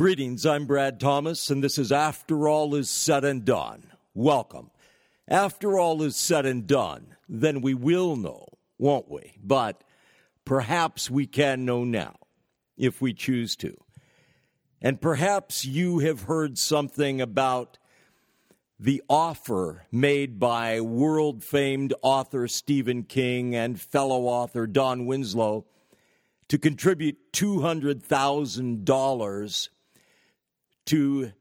Greetings, I'm Brad Thomas, and this is After All Is Said and Done. Welcome. After all is said and done, then we will know, won't we? But perhaps we can know now, if we choose to. And perhaps you have heard something about the offer made by world famed author Stephen King and fellow author Don Winslow to contribute $200,000 to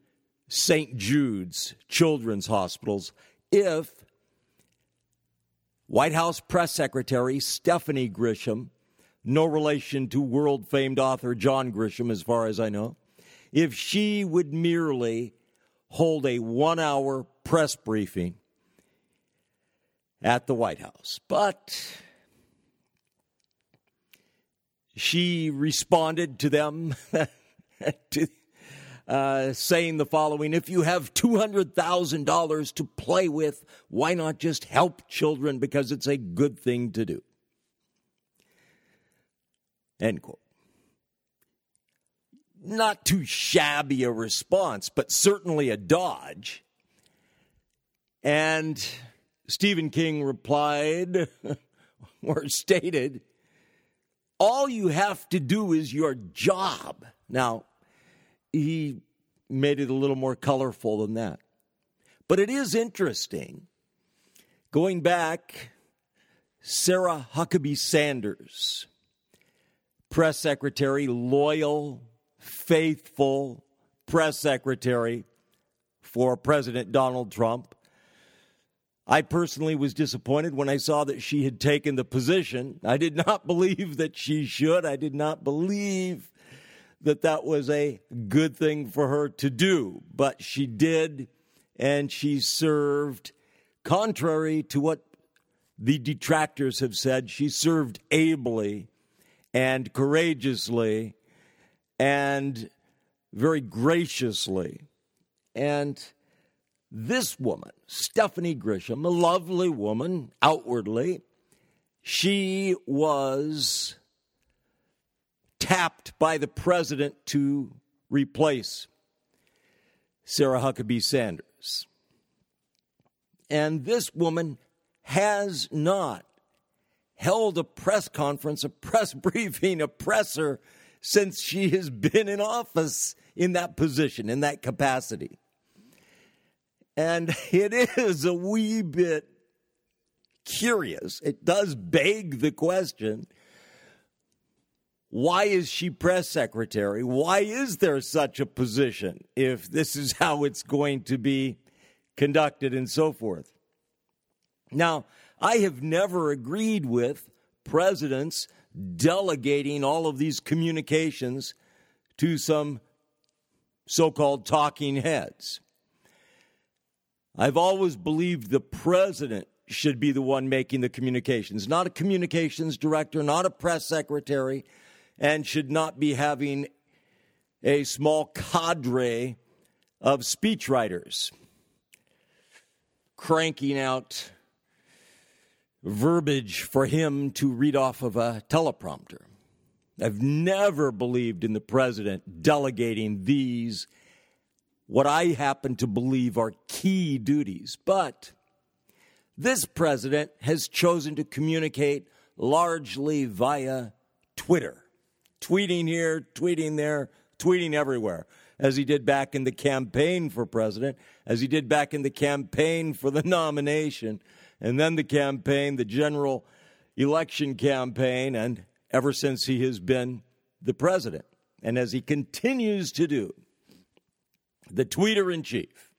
St. Jude's Children's Hospitals if White House Press Secretary Stephanie Grisham, no relation to world famed author John Grisham, as far as I know, if she would merely hold a one hour press briefing at the White House. But she responded to them to, uh, saying the following If you have $200,000 to play with, why not just help children because it's a good thing to do? End quote. Not too shabby a response, but certainly a dodge. And Stephen King replied or stated, All you have to do is your job. Now, he made it a little more colorful than that. But it is interesting. Going back, Sarah Huckabee Sanders, press secretary, loyal, faithful press secretary for President Donald Trump. I personally was disappointed when I saw that she had taken the position. I did not believe that she should. I did not believe that that was a good thing for her to do, but she did, and she served, contrary to what the detractors have said, she served ably and courageously and very graciously. And this woman, Stephanie Grisham, a lovely woman outwardly, she was tapped by the president to replace Sarah Huckabee Sanders. And this woman has not held a press conference, a press briefing, a presser since she has been in office in that position, in that capacity. And it is a wee bit curious. It does beg the question why is she press secretary? Why is there such a position if this is how it's going to be conducted and so forth? Now, I have never agreed with presidents delegating all of these communications to some so called talking heads. I've always believed the president should be the one making the communications, not a communications director, not a press secretary, and should not be having a small cadre of speechwriters cranking out verbiage for him to read off of a teleprompter. I've never believed in the president delegating these, what I happen to believe are key duties. But this president has chosen to communicate largely via Twitter tweeting here, tweeting there, tweeting everywhere, as he did back in the campaign for president, as he did back in the campaign for the nomination, and then the campaign, the general election campaign, and ever since he has been the president. And as he continues to do, the tweeter in chief.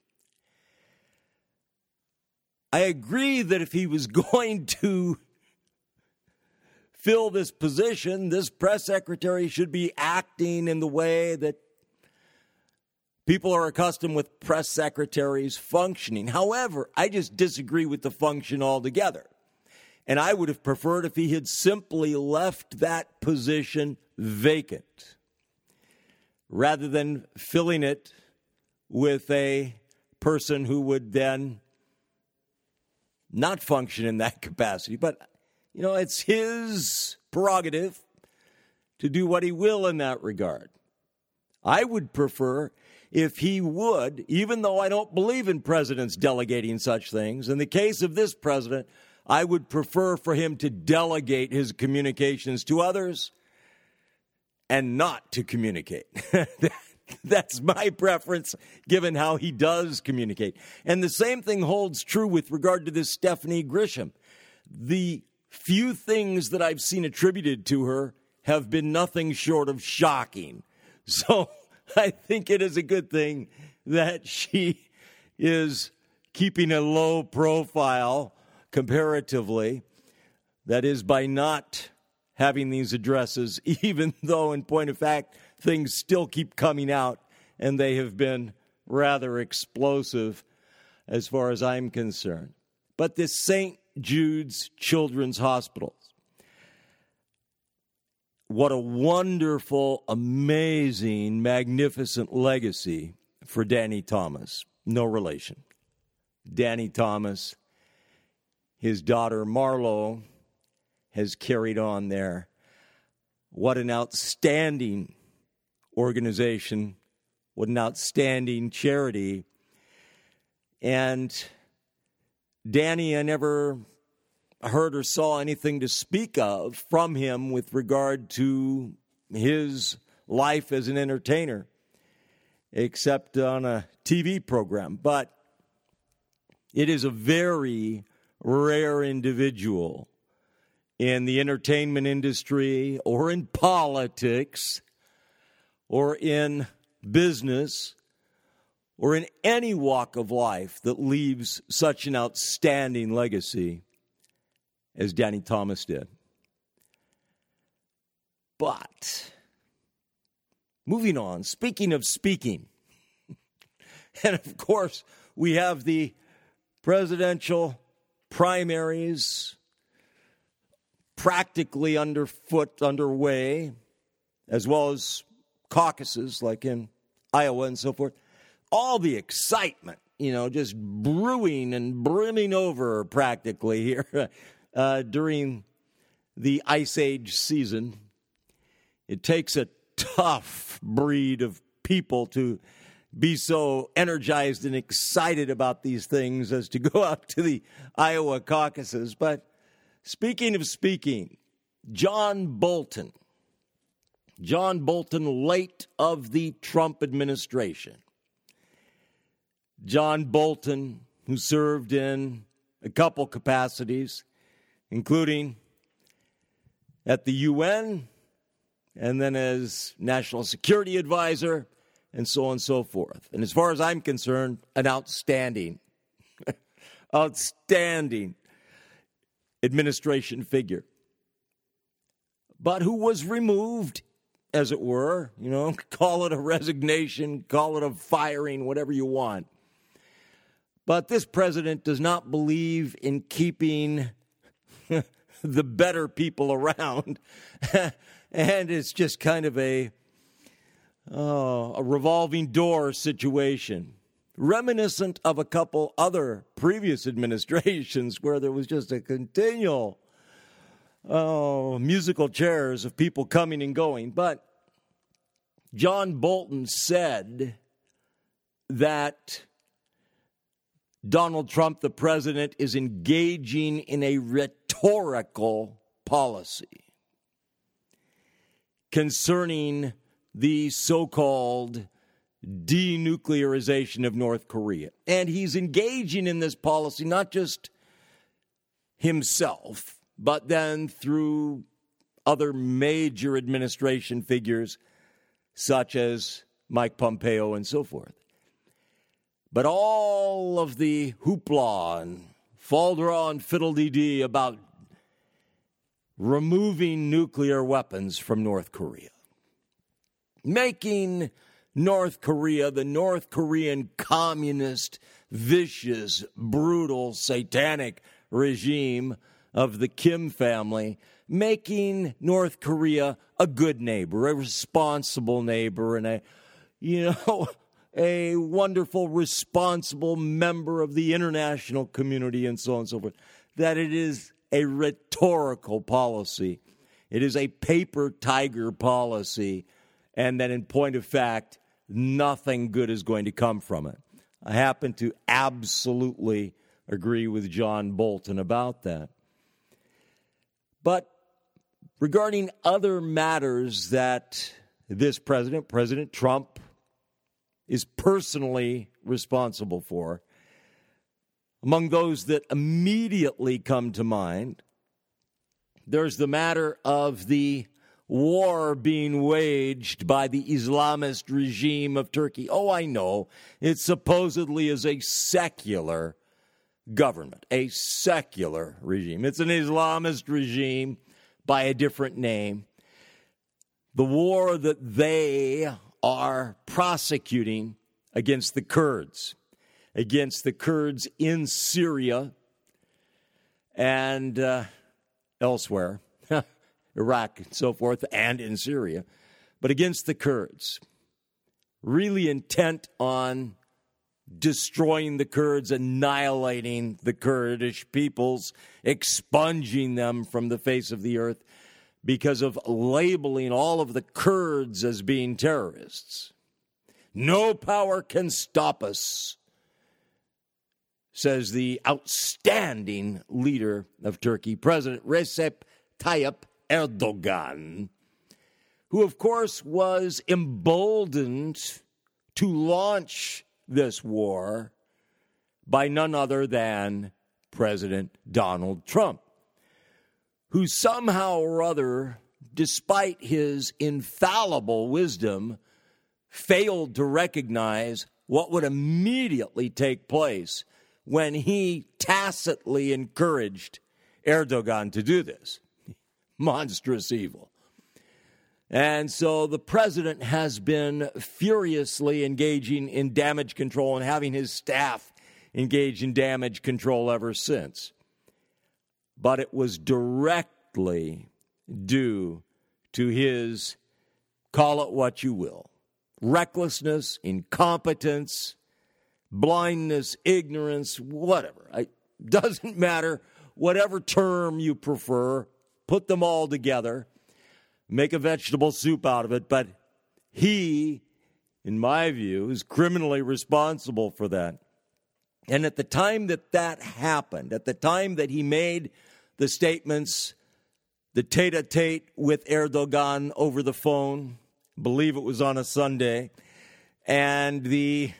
I agree that if he was going to fill this position, this press secretary should be acting in the way that people are accustomed with press secretaries functioning. However, I just disagree with the function altogether. And I would have preferred if he had simply left that position vacant rather than filling it with a person who would then not function in that capacity. But you know, it's his prerogative to do what he will in that regard. I would prefer if he would, even though I don't believe in presidents delegating such things, in the case of this president, I would prefer for him to delegate his communications to others and not to communicate. That's my preference, given how he does communicate. And the same thing holds true with regard to this Stephanie Grisham. The few things that I've seen attributed to her have been nothing short of shocking. So I think it is a good thing that she is keeping a low profile comparatively. That is, by not having these addresses, even though, in point of fact, things still keep coming out and they have been rather explosive as far as I'm concerned. But this St. Jude's Children's Hospitals. what a wonderful, amazing, magnificent legacy for Danny Thomas. No relation. Danny Thomas, his daughter Marlo, has carried on there. What an outstanding organization, what an outstanding charity. And Danny, I never heard or saw anything to speak of from him with regard to his life as an entertainer, except on a TV program. But it is a very rare individual in the entertainment industry or in politics or in business or in any walk of life that leaves such an outstanding legacy as Danny Thomas did. But, moving on, speaking of speaking, and of course, we have the presidential primaries practically underfoot, underway, as well as caucuses like in Iowa and so forth. All the excitement, you know, just brewing and brimming over practically here uh, during the Ice Age season. It takes a tough breed of people to be so energized and excited about these things as to go out to the Iowa caucuses. But speaking of speaking, John Bolton, John Bolton, late of the Trump administration. John Bolton, who served in a couple capacities, including at the UN and then as national security advisor and so on and so forth. And as far as I'm concerned, an outstanding, outstanding administration figure. But who was removed, as it were, you know, call it a resignation, call it a firing, whatever you want. But this president does not believe in keeping the better people around. and it's just kind of a, uh, a revolving door situation, reminiscent of a couple other previous administrations where there was just a continual oh, musical chairs of people coming and going. But John Bolton said that Donald Trump, the president, is engaging in a rhetorical policy concerning the so called denuclearization of North Korea. And he's engaging in this policy not just himself, but then through other major administration figures such as Mike Pompeo and so forth. But all of the hoopla and faldra and fiddle-dee-dee about removing nuclear weapons from North Korea, making North Korea the North Korean communist, vicious, brutal, satanic regime of the Kim family, making North Korea a good neighbor, a responsible neighbor, and a, you know, a wonderful, responsible member of the international community and so on and so forth, that it is a rhetorical policy. It is a paper tiger policy and that in point of fact, nothing good is going to come from it. I happen to absolutely agree with John Bolton about that. But regarding other matters that this president, President Trump, is personally responsible for, among those that immediately come to mind, there's the matter of the war being waged by the Islamist regime of Turkey. Oh, I know. It supposedly is a secular government, a secular regime. It's an Islamist regime by a different name. The war that they are prosecuting against the Kurds, against the Kurds in Syria and uh, elsewhere, Iraq and so forth, and in Syria, but against the Kurds. Really intent on destroying the Kurds, annihilating the Kurdish peoples, expunging them from the face of the earth because of labeling all of the Kurds as being terrorists. No power can stop us, says the outstanding leader of Turkey, President Recep Tayyip Erdogan, who, of course, was emboldened to launch this war by none other than President Donald Trump, who somehow or other, despite his infallible wisdom, failed to recognize what would immediately take place when he tacitly encouraged Erdogan to do this. Monstrous evil. And so the president has been furiously engaging in damage control and having his staff engage in damage control ever since. But it was directly due to his, call it what you will, recklessness, incompetence, blindness, ignorance, whatever. It doesn't matter, whatever term you prefer, put them all together make a vegetable soup out of it, but he, in my view, is criminally responsible for that. And at the time that that happened, at the time that he made the statements, the tete a tete with Erdogan over the phone, believe it was on a Sunday, and the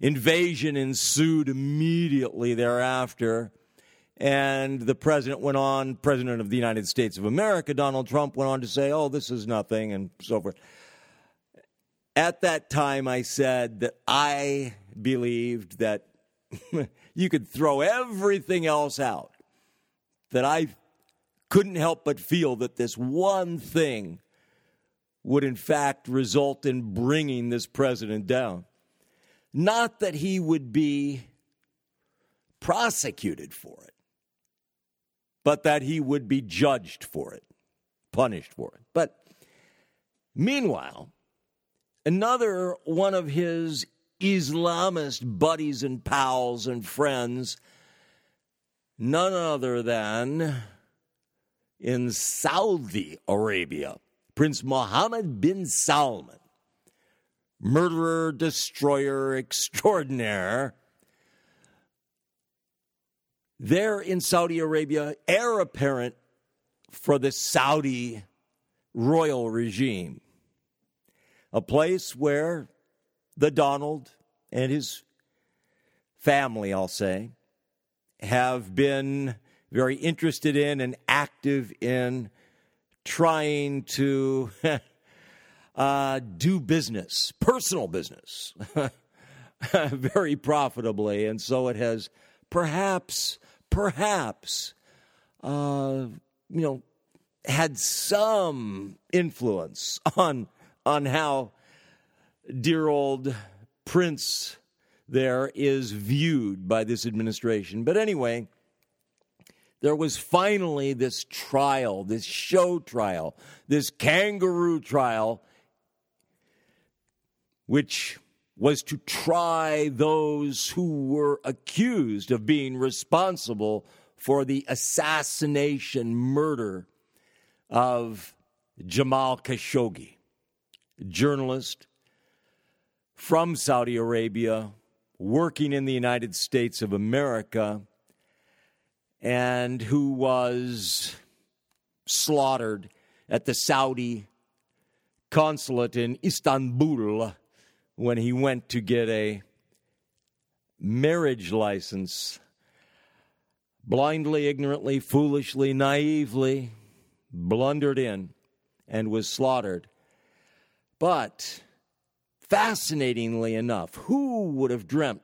invasion ensued immediately thereafter and the president went on, President of the United States of America, Donald Trump, went on to say, oh, this is nothing, and so forth. At that time, I said that I believed that you could throw everything else out, that I couldn't help but feel that this one thing would, in fact, result in bringing this president down. Not that he would be prosecuted for it but that he would be judged for it, punished for it. But meanwhile, another one of his Islamist buddies and pals and friends, none other than in Saudi Arabia, Prince Mohammed bin Salman, murderer, destroyer extraordinaire. There in Saudi Arabia, heir apparent for the Saudi royal regime, a place where the Donald and his family, I'll say, have been very interested in and active in trying to uh, do business, personal business, very profitably. And so it has perhaps perhaps, uh, you know, had some influence on on how dear old Prince there is viewed by this administration. But anyway, there was finally this trial, this show trial, this kangaroo trial, which was to try those who were accused of being responsible for the assassination, murder of Jamal Khashoggi. journalist from Saudi Arabia working in the United States of America and who was slaughtered at the Saudi consulate in Istanbul when he went to get a marriage license. Blindly, ignorantly, foolishly, naively blundered in and was slaughtered. But fascinatingly enough, who would have dreamt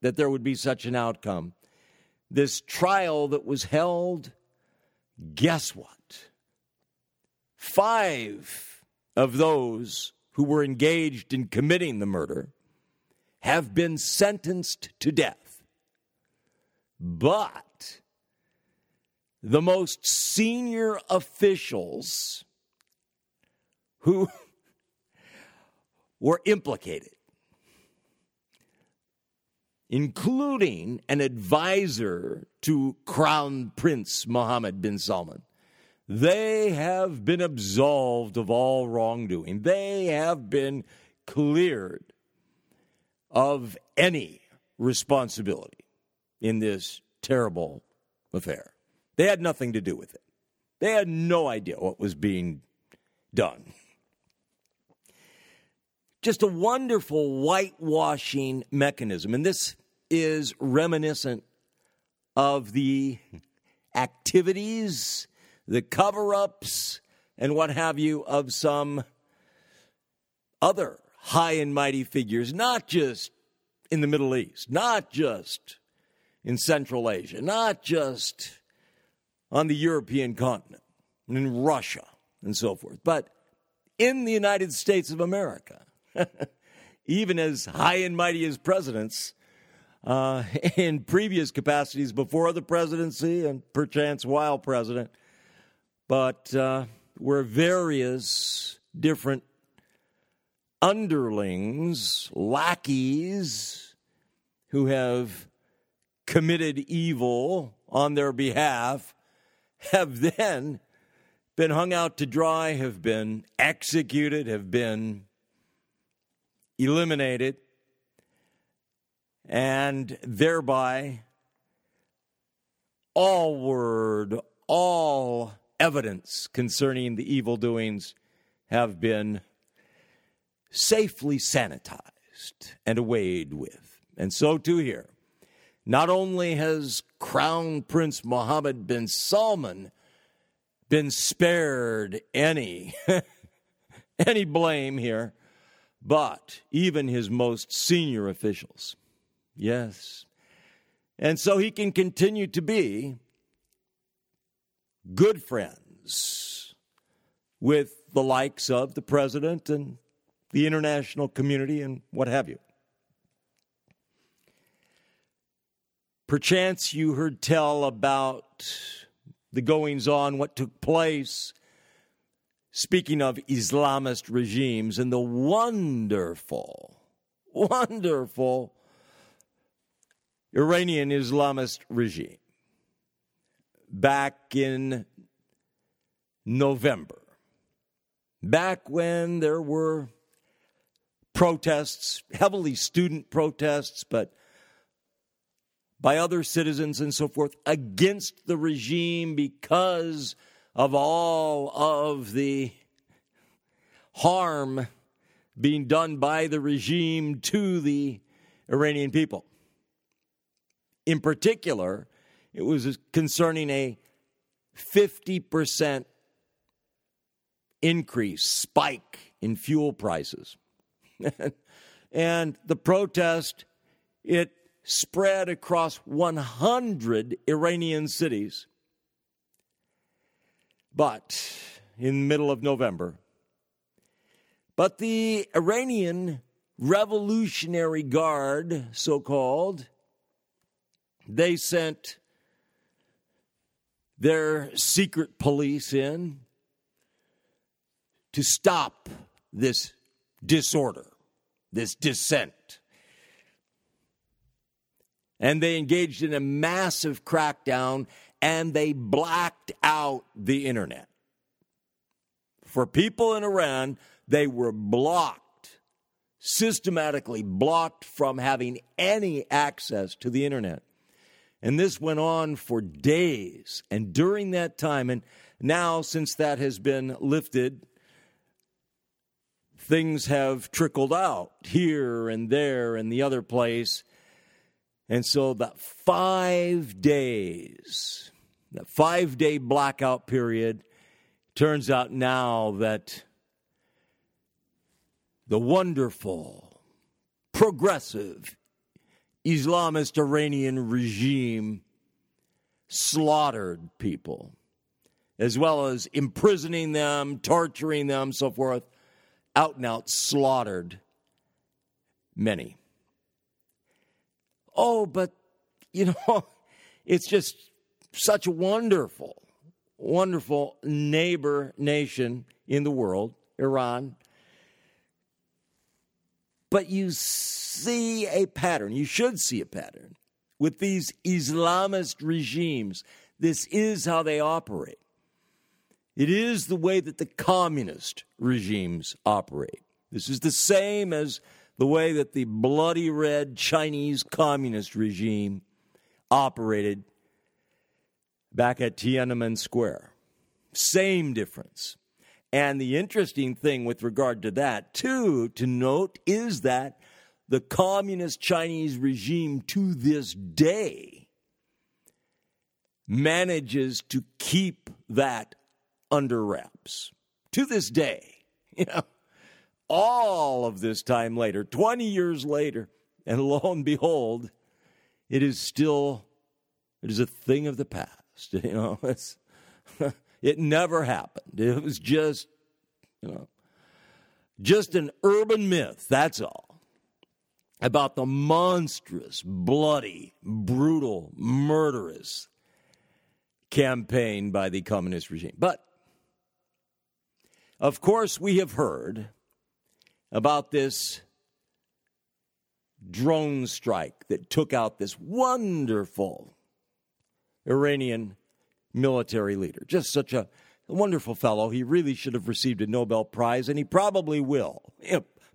that there would be such an outcome? This trial that was held, guess what? Five of those who were engaged in committing the murder have been sentenced to death. But the most senior officials who were implicated, including an advisor to Crown Prince Mohammed bin Salman. They have been absolved of all wrongdoing. They have been cleared of any responsibility in this terrible affair. They had nothing to do with it. They had no idea what was being done. Just a wonderful whitewashing mechanism. And this is reminiscent of the activities, the cover ups, and what have you of some other high and mighty figures, not just in the Middle East, not just in Central Asia, not just on the European continent, in Russia, and so forth, but in the United States of America. even as high and mighty as presidents uh, in previous capacities before the presidency and perchance while president. But uh, were various different underlings, lackeys, who have committed evil on their behalf, have then been hung out to dry, have been executed, have been eliminated, and thereby all word, all evidence concerning the evil doings have been safely sanitized and awayed with. And so too here. Not only has Crown Prince Mohammed bin Salman been spared any any blame here, but even his most senior officials. Yes. And so he can continue to be good friends with the likes of the president and the international community and what have you. Perchance you heard tell about the goings on, what took place speaking of Islamist regimes and the wonderful, wonderful Iranian Islamist regime. Back in November, back when there were protests, heavily student protests, but by other citizens and so forth, against the regime because of all of the harm being done by the regime to the Iranian people. In particular, it was concerning a 50% increase, spike in fuel prices. and the protest, it spread across 100 Iranian cities but in the middle of November. But the Iranian Revolutionary Guard, so called, they sent their secret police in to stop this disorder, this dissent. And they engaged in a massive crackdown and they blacked out the internet. For people in Iran, they were blocked, systematically blocked from having any access to the internet. And this went on for days. And during that time, and now since that has been lifted, things have trickled out here and there and the other place. And so that five days, five day blackout period, turns out now that the wonderful, progressive, Islamist Iranian regime slaughtered people, as well as imprisoning them, torturing them, so forth, out and out slaughtered many. Oh, but, you know, it's just such a wonderful, wonderful neighbor nation in the world, Iran. But you see a pattern, you should see a pattern with these Islamist regimes. This is how they operate. It is the way that the communist regimes operate. This is the same as the way that the bloody red Chinese communist regime operated back at Tiananmen Square. Same difference. And the interesting thing with regard to that, too, to note is that the communist Chinese regime to this day manages to keep that under wraps. To this day, you know, all of this time later, 20 years later, and lo and behold, it is still it is a thing of the past. You know, it's it never happened. It was just, you know, just an urban myth, that's all. About the monstrous, bloody, brutal, murderous campaign by the communist regime. But, of course, we have heard about this drone strike that took out this wonderful Iranian military leader. Just such a wonderful fellow. He really should have received a Nobel Prize, and he probably will,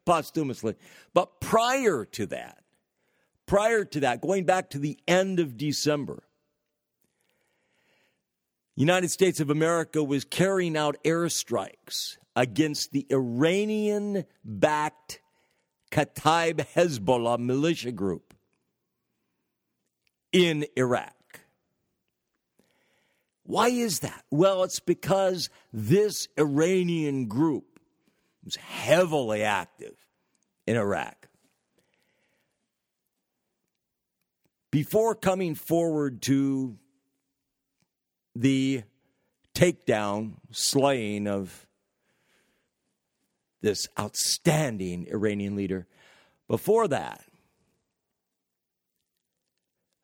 posthumously. But prior to that, prior to that, going back to the end of December, United States of America was carrying out airstrikes against the Iranian backed Kataib Hezbollah militia group in Iraq. Why is that? Well, it's because this Iranian group was heavily active in Iraq. Before coming forward to the takedown, slaying of this outstanding Iranian leader. Before that,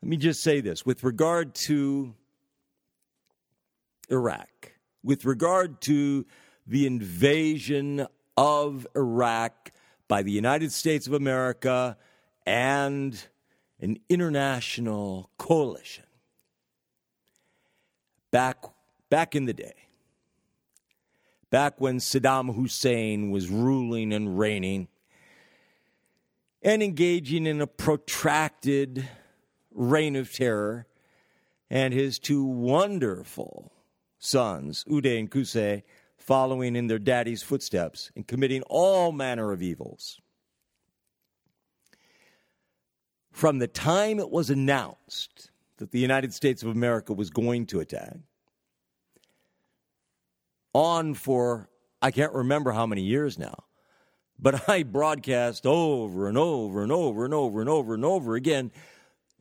let me just say this with regard to Iraq, with regard to the invasion of Iraq by the United States of America and an international coalition. Back, back in the day, back when Saddam Hussein was ruling and reigning and engaging in a protracted reign of terror, and his two wonderful sons, Uday and Qusay, following in their daddy's footsteps and committing all manner of evils. From the time it was announced that the United States of America was going to attack, on for I can't remember how many years now. But I broadcast over and over and over and over and over and over again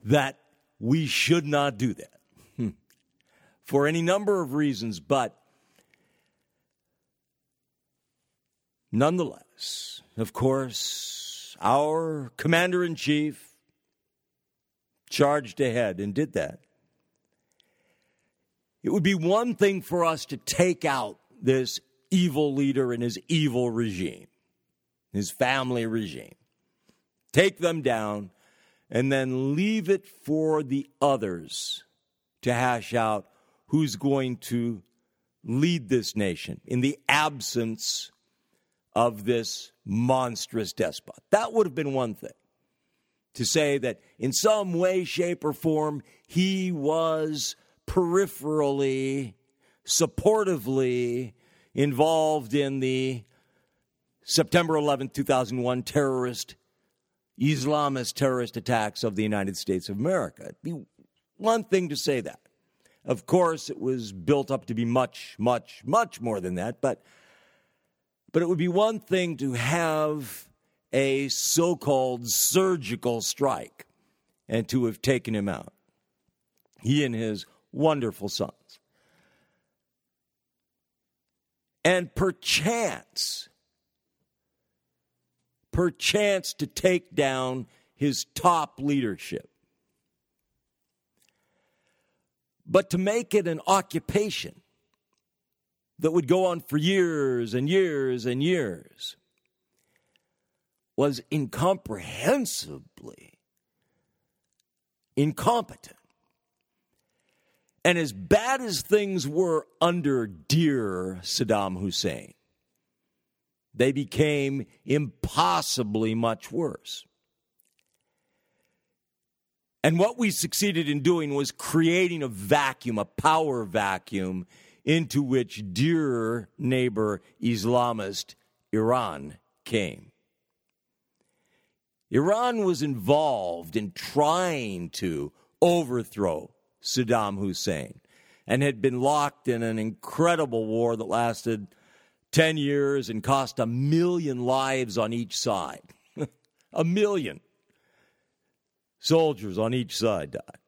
that we should not do that. For any number of reasons. But nonetheless, of course, our commander in chief charged ahead and did that. It would be one thing for us to take out this evil leader and his evil regime, his family regime. Take them down and then leave it for the others to hash out who's going to lead this nation in the absence of this monstrous despot. That would have been one thing. To say that in some way, shape, or form, he was peripherally, supportively involved in the September 11, 2001 terrorist, Islamist terrorist attacks of the United States of America. It'd be one thing to say that. Of course, it was built up to be much, much, much more than that, but, but it would be one thing to have a so called surgical strike and to have taken him out. He and his wonderful sons. And perchance, perchance to take down his top leadership. But to make it an occupation that would go on for years and years and years was incomprehensibly incompetent. And as bad as things were under dear Saddam Hussein, they became impossibly much worse. And what we succeeded in doing was creating a vacuum, a power vacuum, into which dear neighbor Islamist Iran came. Iran was involved in trying to overthrow Saddam Hussein and had been locked in an incredible war that lasted 10 years and cost a million lives on each side. a million soldiers on each side died.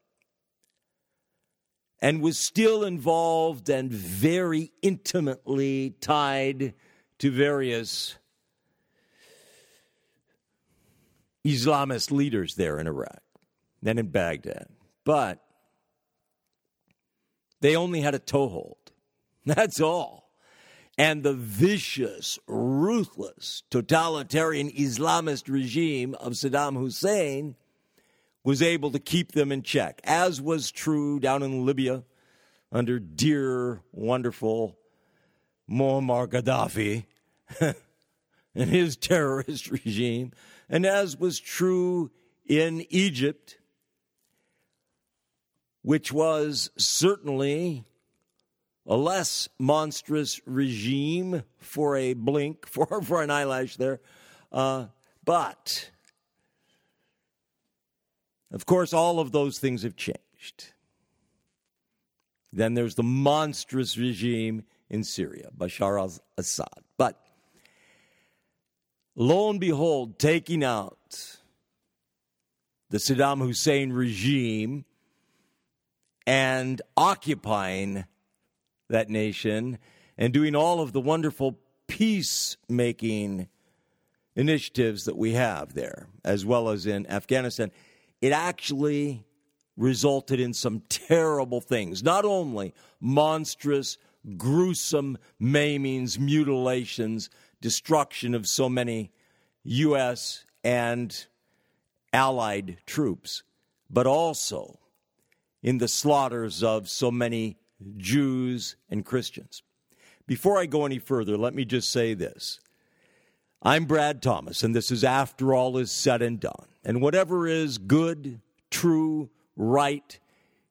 And was still involved and very intimately tied to various Islamist leaders there in Iraq and in Baghdad. But they only had a toehold. That's all. And the vicious, ruthless, totalitarian Islamist regime of Saddam Hussein was able to keep them in check, as was true down in Libya under dear, wonderful Muammar Gaddafi and his terrorist regime, and as was true in Egypt which was certainly a less monstrous regime for a blink, for, for an eyelash there. Uh, but, of course, all of those things have changed. Then there's the monstrous regime in Syria, Bashar al Assad. But lo and behold, taking out the Saddam Hussein regime and occupying that nation and doing all of the wonderful peacemaking initiatives that we have there, as well as in Afghanistan, it actually resulted in some terrible things. Not only monstrous, gruesome maimings, mutilations, destruction of so many U.S. and allied troops, but also in the slaughters of so many Jews and Christians. Before I go any further, let me just say this. I'm Brad Thomas, and this is After All Is Said and Done. And whatever is good, true, right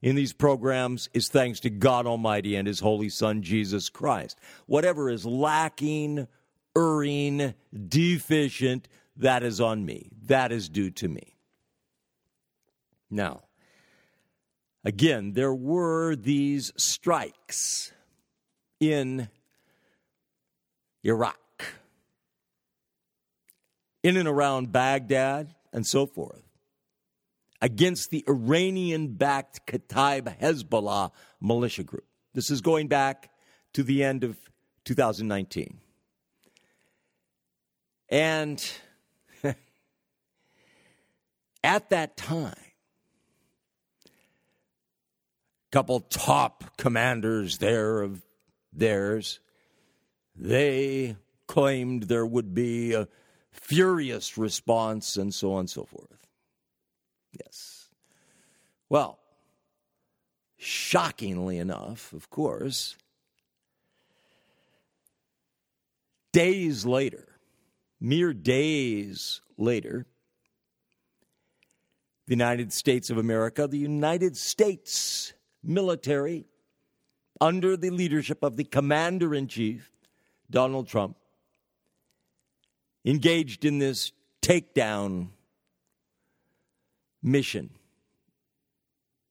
in these programs is thanks to God Almighty and His Holy Son, Jesus Christ. Whatever is lacking, erring, deficient, that is on me. That is due to me. Now, Again, there were these strikes in Iraq, in and around Baghdad, and so forth, against the Iranian backed Kataib Hezbollah militia group. This is going back to the end of 2019. And at that time, a couple top commanders there of theirs. They claimed there would be a furious response and so on and so forth. Yes. Well, shockingly enough, of course, days later, mere days later, the United States of America, the United States military, under the leadership of the Commander in Chief, Donald Trump, engaged in this takedown mission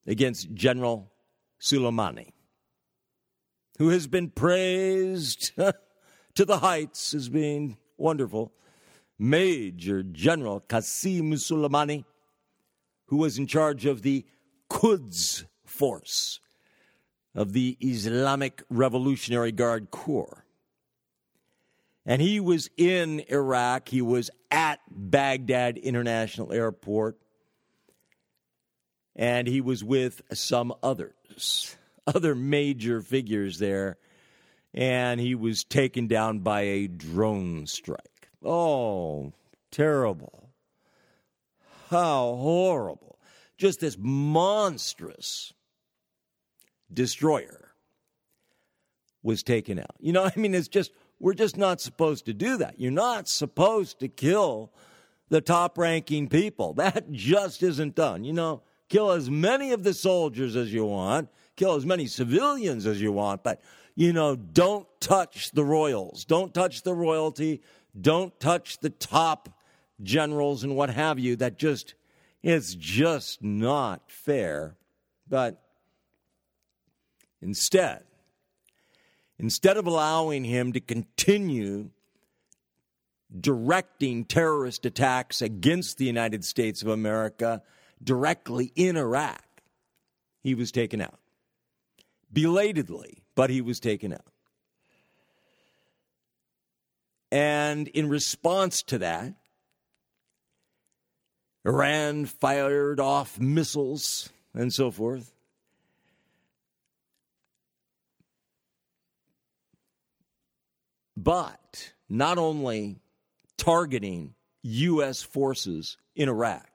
against General Soleimani, who has been praised to the heights as being wonderful. Major General Qasim Soleimani, who was in charge of the Quds Force of the Islamic Revolutionary Guard Corps. And he was in Iraq. He was at Baghdad International Airport. And he was with some others, other major figures there. And he was taken down by a drone strike. Oh, terrible. How horrible. Just this monstrous destroyer was taken out. You know, I mean, it's just, we're just not supposed to do that. You're not supposed to kill the top ranking people. That just isn't done. You know, kill as many of the soldiers as you want, kill as many civilians as you want, but, you know, don't touch the royals. Don't touch the royalty. Don't touch the top generals and what have you. That just, it's just not fair. But Instead, instead of allowing him to continue directing terrorist attacks against the United States of America directly in Iraq, he was taken out. Belatedly, but he was taken out. And in response to that, Iran fired off missiles and so forth. But not only targeting U.S. forces in Iraq,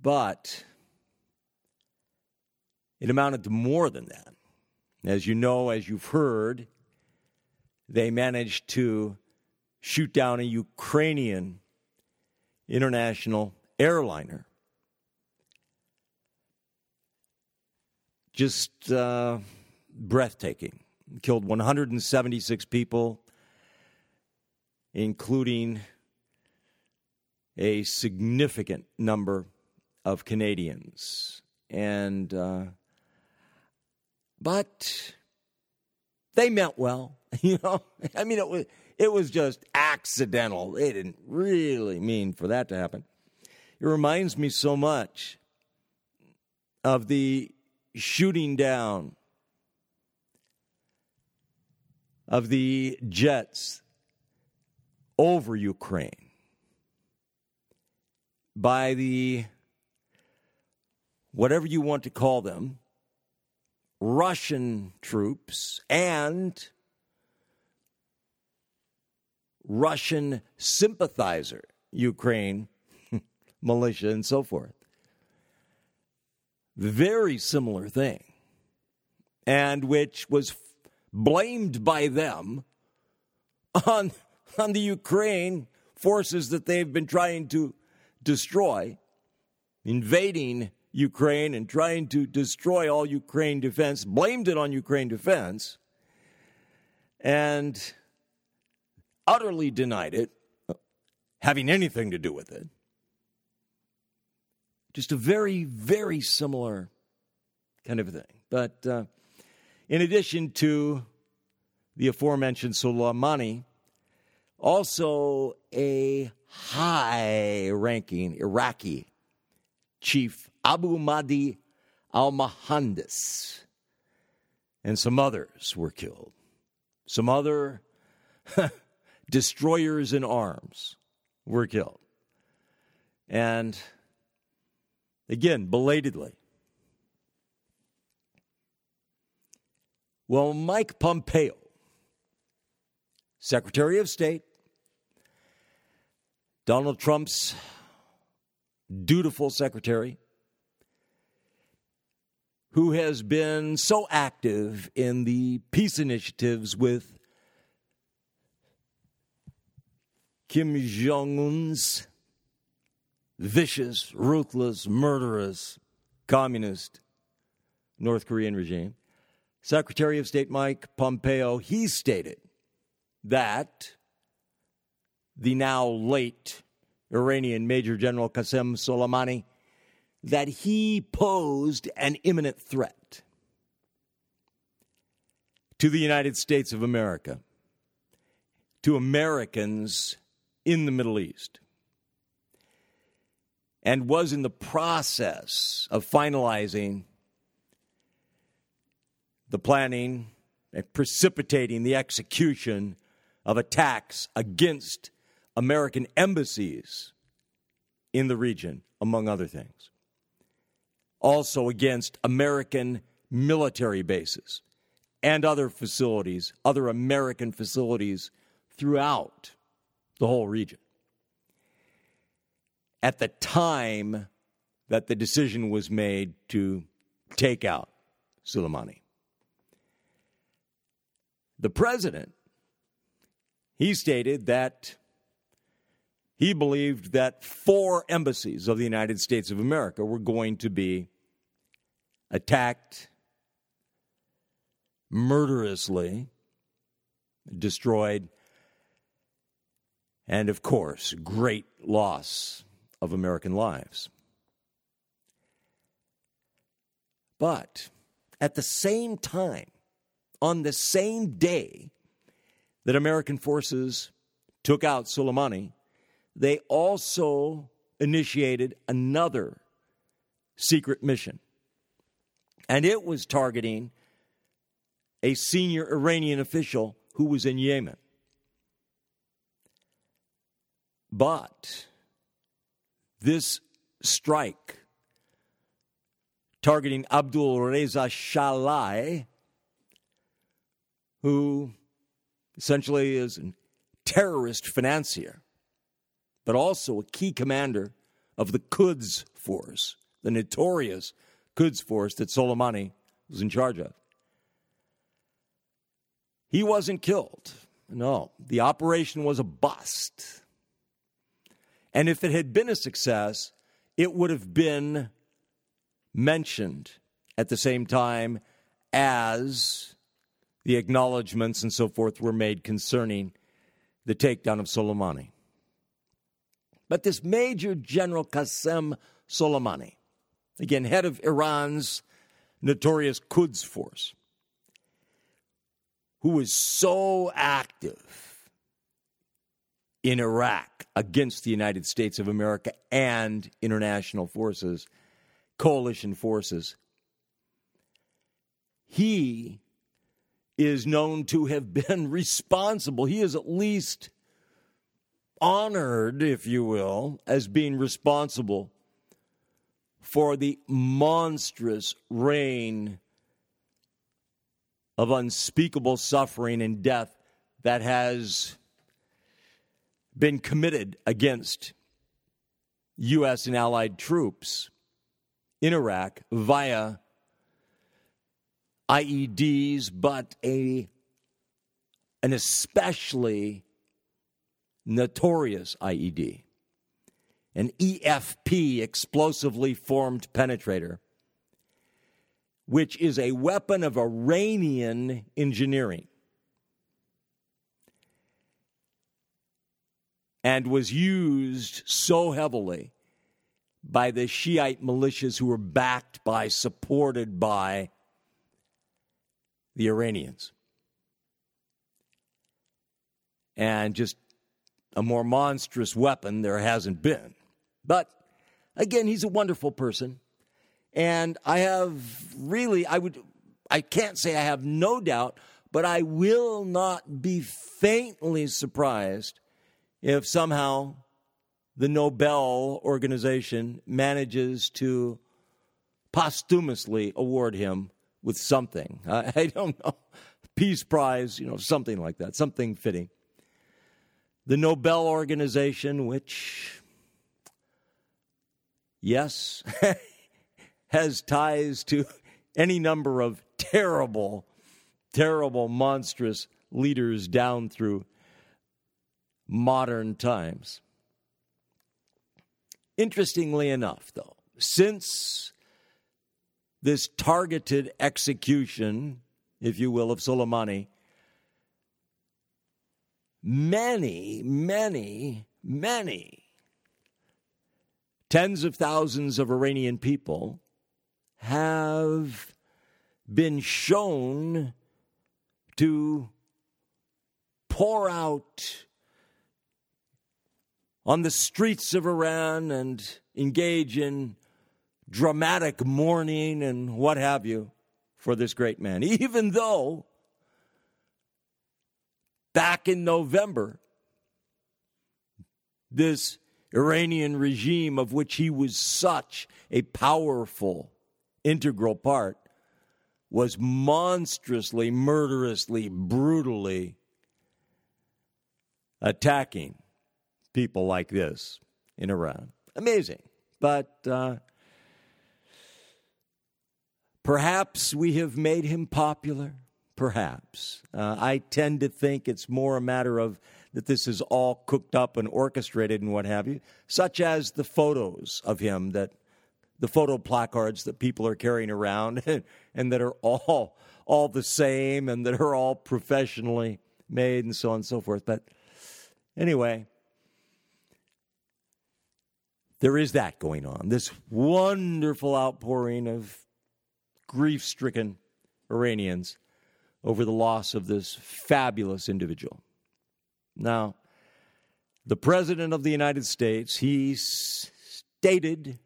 but it amounted to more than that. As you know, as you've heard, they managed to shoot down a Ukrainian international airliner. Just uh, breathtaking killed 176 people, including a significant number of Canadians. And, uh, but they meant well, you know. I mean, it was it was just accidental. They didn't really mean for that to happen. It reminds me so much of the shooting down of the jets over Ukraine by the whatever you want to call them Russian troops and Russian sympathizer Ukraine militia and so forth. Very similar thing, and which was blamed by them on, on the Ukraine forces that they've been trying to destroy, invading Ukraine and trying to destroy all Ukraine defense, blamed it on Ukraine defense, and utterly denied it having anything to do with it. Just a very, very similar kind of thing. But uh, in addition to the aforementioned Soleimani, also a high ranking Iraqi chief, Abu Mahdi al Mohandes, and some others were killed. Some other destroyers in arms were killed. And again, belatedly, Well, Mike Pompeo, Secretary of State, Donald Trump's dutiful secretary, who has been so active in the peace initiatives with Kim Jong un's vicious, ruthless, murderous, communist North Korean regime. Secretary of State Mike Pompeo, he stated that the now late Iranian Major General Qasem Soleimani that he posed an imminent threat to the United States of America, to Americans in the Middle East, and was in the process of finalizing the planning and precipitating the execution of attacks against American embassies in the region, among other things. Also against American military bases and other facilities, other American facilities throughout the whole region. At the time that the decision was made to take out Soleimani. The president, he stated that he believed that four embassies of the United States of America were going to be attacked murderously, destroyed, and of course, great loss of American lives. But at the same time, on the same day that American forces took out Soleimani, they also initiated another secret mission. And it was targeting a senior Iranian official who was in Yemen. But this strike targeting Abdul Reza Shahlai who essentially is a terrorist financier, but also a key commander of the Quds force, the notorious Quds force that Soleimani was in charge of. He wasn't killed. No, the operation was a bust. And if it had been a success, it would have been mentioned at the same time as the acknowledgments and so forth were made concerning the takedown of Soleimani. But this Major General Qasem Soleimani, again, head of Iran's notorious Quds force, who was so active in Iraq against the United States of America and international forces, coalition forces, he is known to have been responsible. He is at least honored, if you will, as being responsible for the monstrous reign of unspeakable suffering and death that has been committed against U.S. and allied troops in Iraq via IEDs, but a an especially notorious IED, an EFP, explosively formed penetrator, which is a weapon of Iranian engineering. And was used so heavily by the Shiite militias who were backed by, supported by the Iranians. And just a more monstrous weapon there hasn't been. But again, he's a wonderful person. And I have really, I would, I can't say I have no doubt, but I will not be faintly surprised if somehow the Nobel organization manages to posthumously award him with something. I, I don't know. Peace Prize, you know, something like that, something fitting. The Nobel organization, which, yes, has ties to any number of terrible, terrible, monstrous leaders down through modern times. Interestingly enough, though, since this targeted execution, if you will, of Soleimani, many, many, many tens of thousands of Iranian people have been shown to pour out on the streets of Iran and engage in dramatic mourning and what have you for this great man, even though back in November, this Iranian regime, of which he was such a powerful, integral part, was monstrously, murderously, brutally attacking people like this in Iran. Amazing. But uh, perhaps we have made him popular. Perhaps. Uh, I tend to think it's more a matter of that this is all cooked up and orchestrated and what have you, such as the photos of him that the photo placards that people are carrying around and, that are all all the same and that are all professionally made and so on and so forth. But anyway, there is that going on. This wonderful outpouring of grief stricken Iranians over the loss of this fabulous individual. Now, the President of the United States, he stated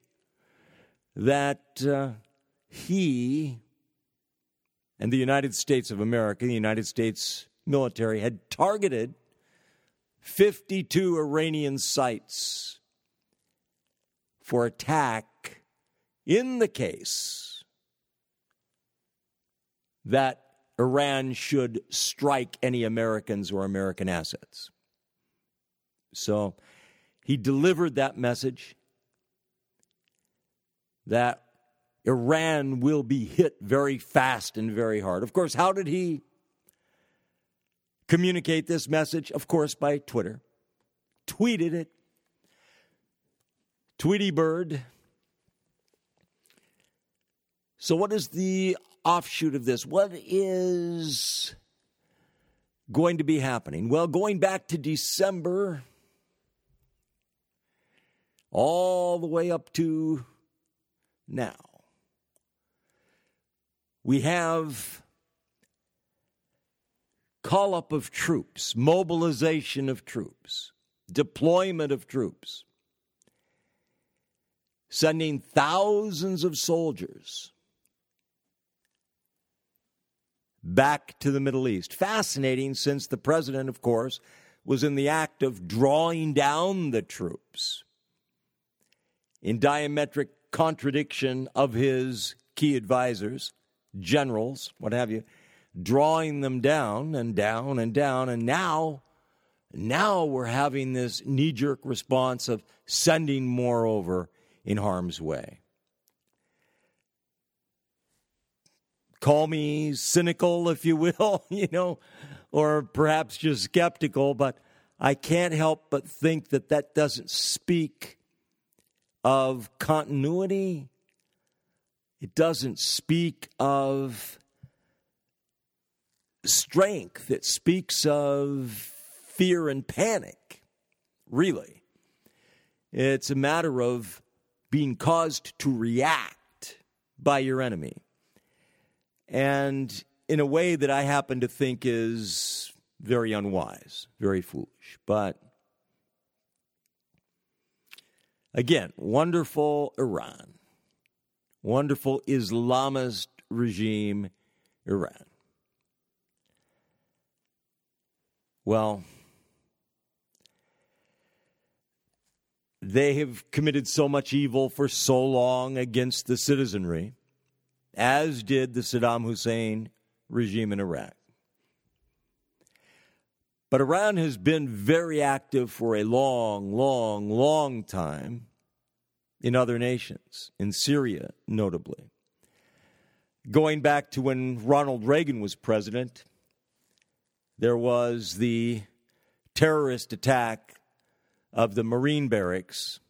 that uh, he and the United States of America, the United States military, had targeted 52 Iranian sites for attack in the case that Iran should strike any Americans or American assets. So he delivered that message that Iran will be hit very fast and very hard. Of course, how did he communicate this message? Of course, by Twitter. Tweeted it Tweety Bird. So, what is the offshoot of this? What is going to be happening? Well, going back to December, all the way up to now, we have call up of troops, mobilization of troops, deployment of troops sending thousands of soldiers back to the Middle East. Fascinating, since the president, of course, was in the act of drawing down the troops in diametric contradiction of his key advisors, generals, what have you, drawing them down and down and down. And now, now we're having this knee jerk response of sending more over in harm's way. Call me cynical, if you will, you know, or perhaps just skeptical, but I can't help but think that that doesn't speak of continuity. It doesn't speak of strength. It speaks of fear and panic, really. It's a matter of being caused to react by your enemy. And in a way that I happen to think is very unwise, very foolish. But again, wonderful Iran, wonderful Islamist regime, Iran. Well, They have committed so much evil for so long against the citizenry, as did the Saddam Hussein regime in Iraq. But Iran has been very active for a long, long, long time in other nations, in Syria notably. Going back to when Ronald Reagan was president, there was the terrorist attack of the Marine barracks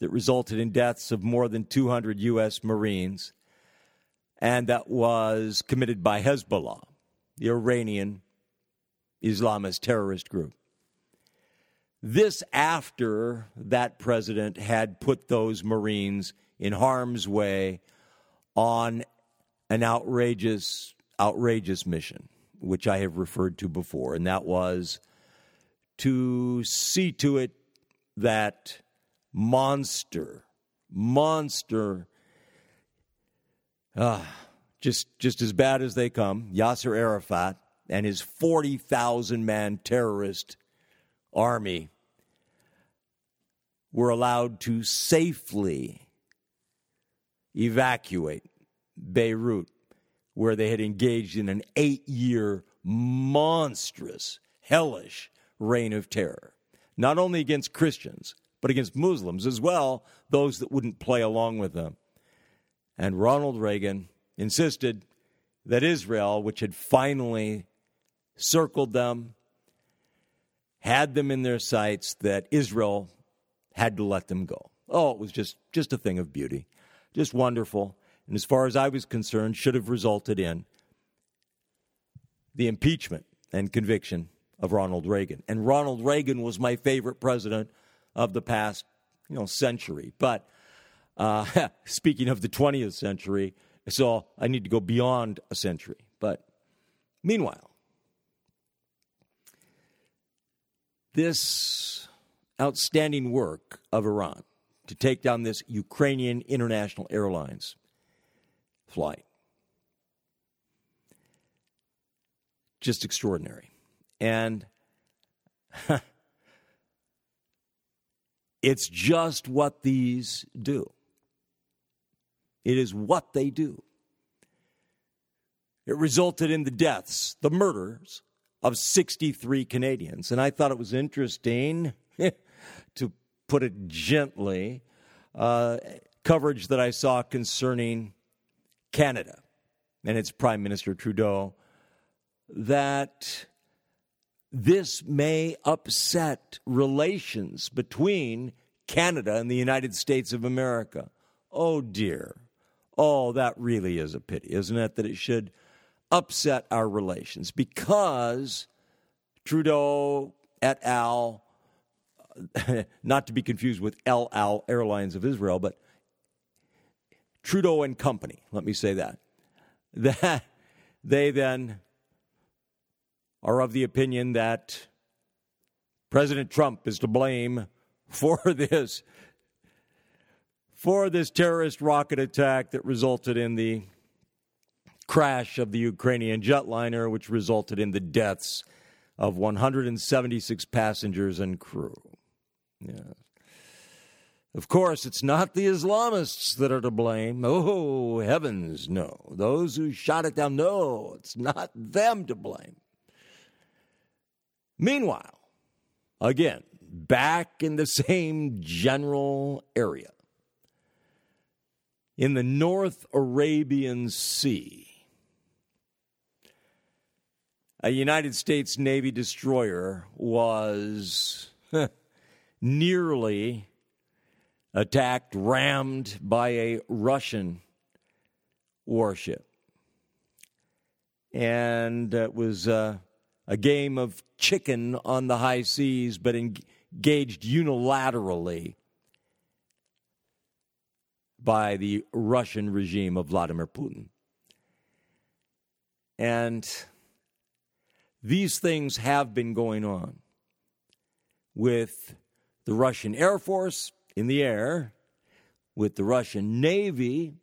that resulted in deaths of more than 200 U.S. Marines, and that was committed by Hezbollah, the Iranian Islamist terrorist group. This after that president had put those Marines in harm's way on an outrageous, outrageous mission, which I have referred to before, and that was to see to it that monster, monster, uh, just, just as bad as they come, Yasser Arafat and his 40,000 man terrorist army were allowed to safely evacuate Beirut, where they had engaged in an eight year, monstrous, hellish reign of terror, not only against Christians, but against Muslims as well, those that wouldn't play along with them. And Ronald Reagan insisted that Israel, which had finally circled them, had them in their sights, that Israel had to let them go. Oh, it was just, just a thing of beauty, just wonderful. And as far as I was concerned, should have resulted in the impeachment and conviction of Ronald Reagan. And Ronald Reagan was my favorite president of the past, you know, century. But uh, speaking of the 20th century, so I need to go beyond a century. But meanwhile, this outstanding work of Iran to take down this Ukrainian International Airlines flight. Just extraordinary. And it's just what these do. It is what they do. It resulted in the deaths, the murders of 63 Canadians. And I thought it was interesting, to put it gently, uh, coverage that I saw concerning Canada and its Prime Minister Trudeau that this may upset relations between Canada and the United States of America. Oh dear. Oh, that really is a pity, isn't it? That it should upset our relations because Trudeau et al., not to be confused with El Al Airlines of Israel, but Trudeau and Company, let me say that, that they then are of the opinion that President Trump is to blame for this for this terrorist rocket attack that resulted in the crash of the Ukrainian jetliner which resulted in the deaths of 176 passengers and crew. Yeah. Of course, it's not the Islamists that are to blame. Oh, heavens, no. Those who shot it down, no, it's not them to blame. Meanwhile, again, back in the same general area, in the North Arabian Sea, a United States Navy destroyer was nearly attacked, rammed by a Russian warship. And it was uh, a game of chicken on the high seas, but engaged unilaterally by the Russian regime of Vladimir Putin. And these things have been going on with the Russian Air Force in the air, with the Russian Navy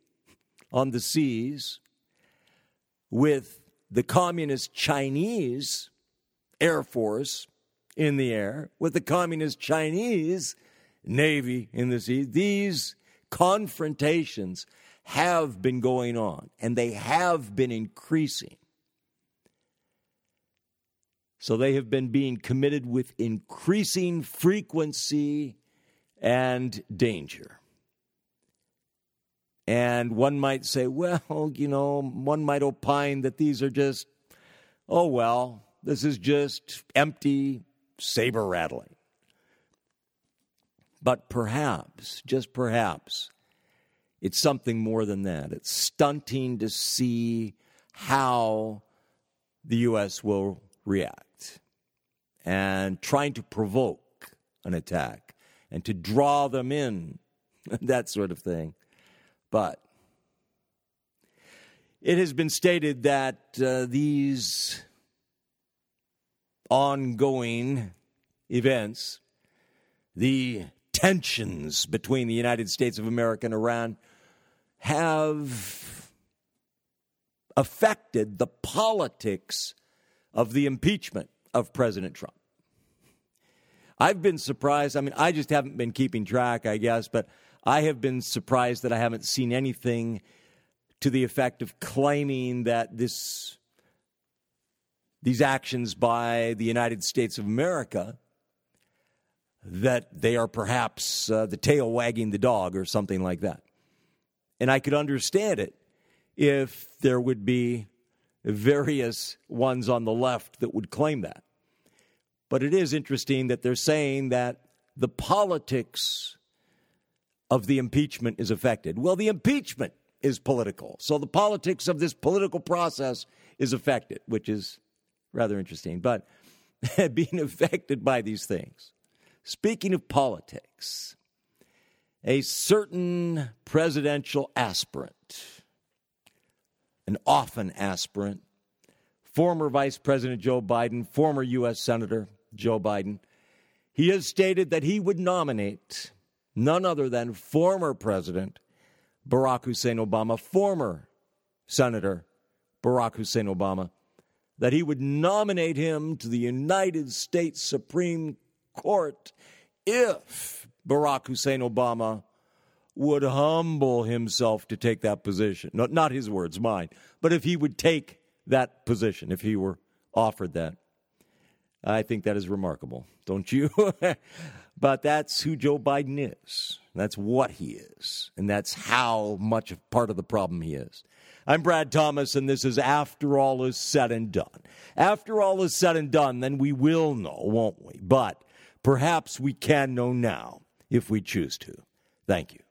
on the seas, with the Communist Chinese Air Force in the air, with the Communist Chinese Navy in the seas. These confrontations have been going on and they have been increasing. So they have been being committed with increasing frequency and danger. And one might say, well, you know, one might opine that these are just, oh, well, this is just empty saber rattling. But perhaps, just perhaps, it's something more than that. It's stunting to see how the U.S. will react and trying to provoke an attack and to draw them in, that sort of thing. But it has been stated that uh, these ongoing events, the tensions between the United States of America and Iran, have affected the politics of the impeachment of President Trump. I've been surprised. I mean, I just haven't been keeping track, I guess, but I have been surprised that I haven't seen anything to the effect of claiming that this these actions by the United States of America that they are perhaps uh, the tail wagging the dog or something like that. And I could understand it if there would be various ones on the left that would claim that. But it is interesting that they're saying that the politics of the impeachment is affected. Well, the impeachment is political. So the politics of this political process is affected, which is rather interesting. But being affected by these things. Speaking of politics, a certain presidential aspirant, an often aspirant, former Vice President Joe Biden, former U.S. Senator Joe Biden, he has stated that he would nominate none other than former President Barack Hussein Obama, former Senator Barack Hussein Obama, that he would nominate him to the United States Supreme Court if Barack Hussein Obama would humble himself to take that position. No, not his words, mine, but if he would take that position, if he were offered that. I think that is remarkable, don't you? but that's who Joe Biden is. That's what he is. And that's how much of part of the problem he is. I'm Brad Thomas, and this is After All Is Said and Done. After all is said and done, then we will know, won't we? But perhaps we can know now if we choose to. Thank you.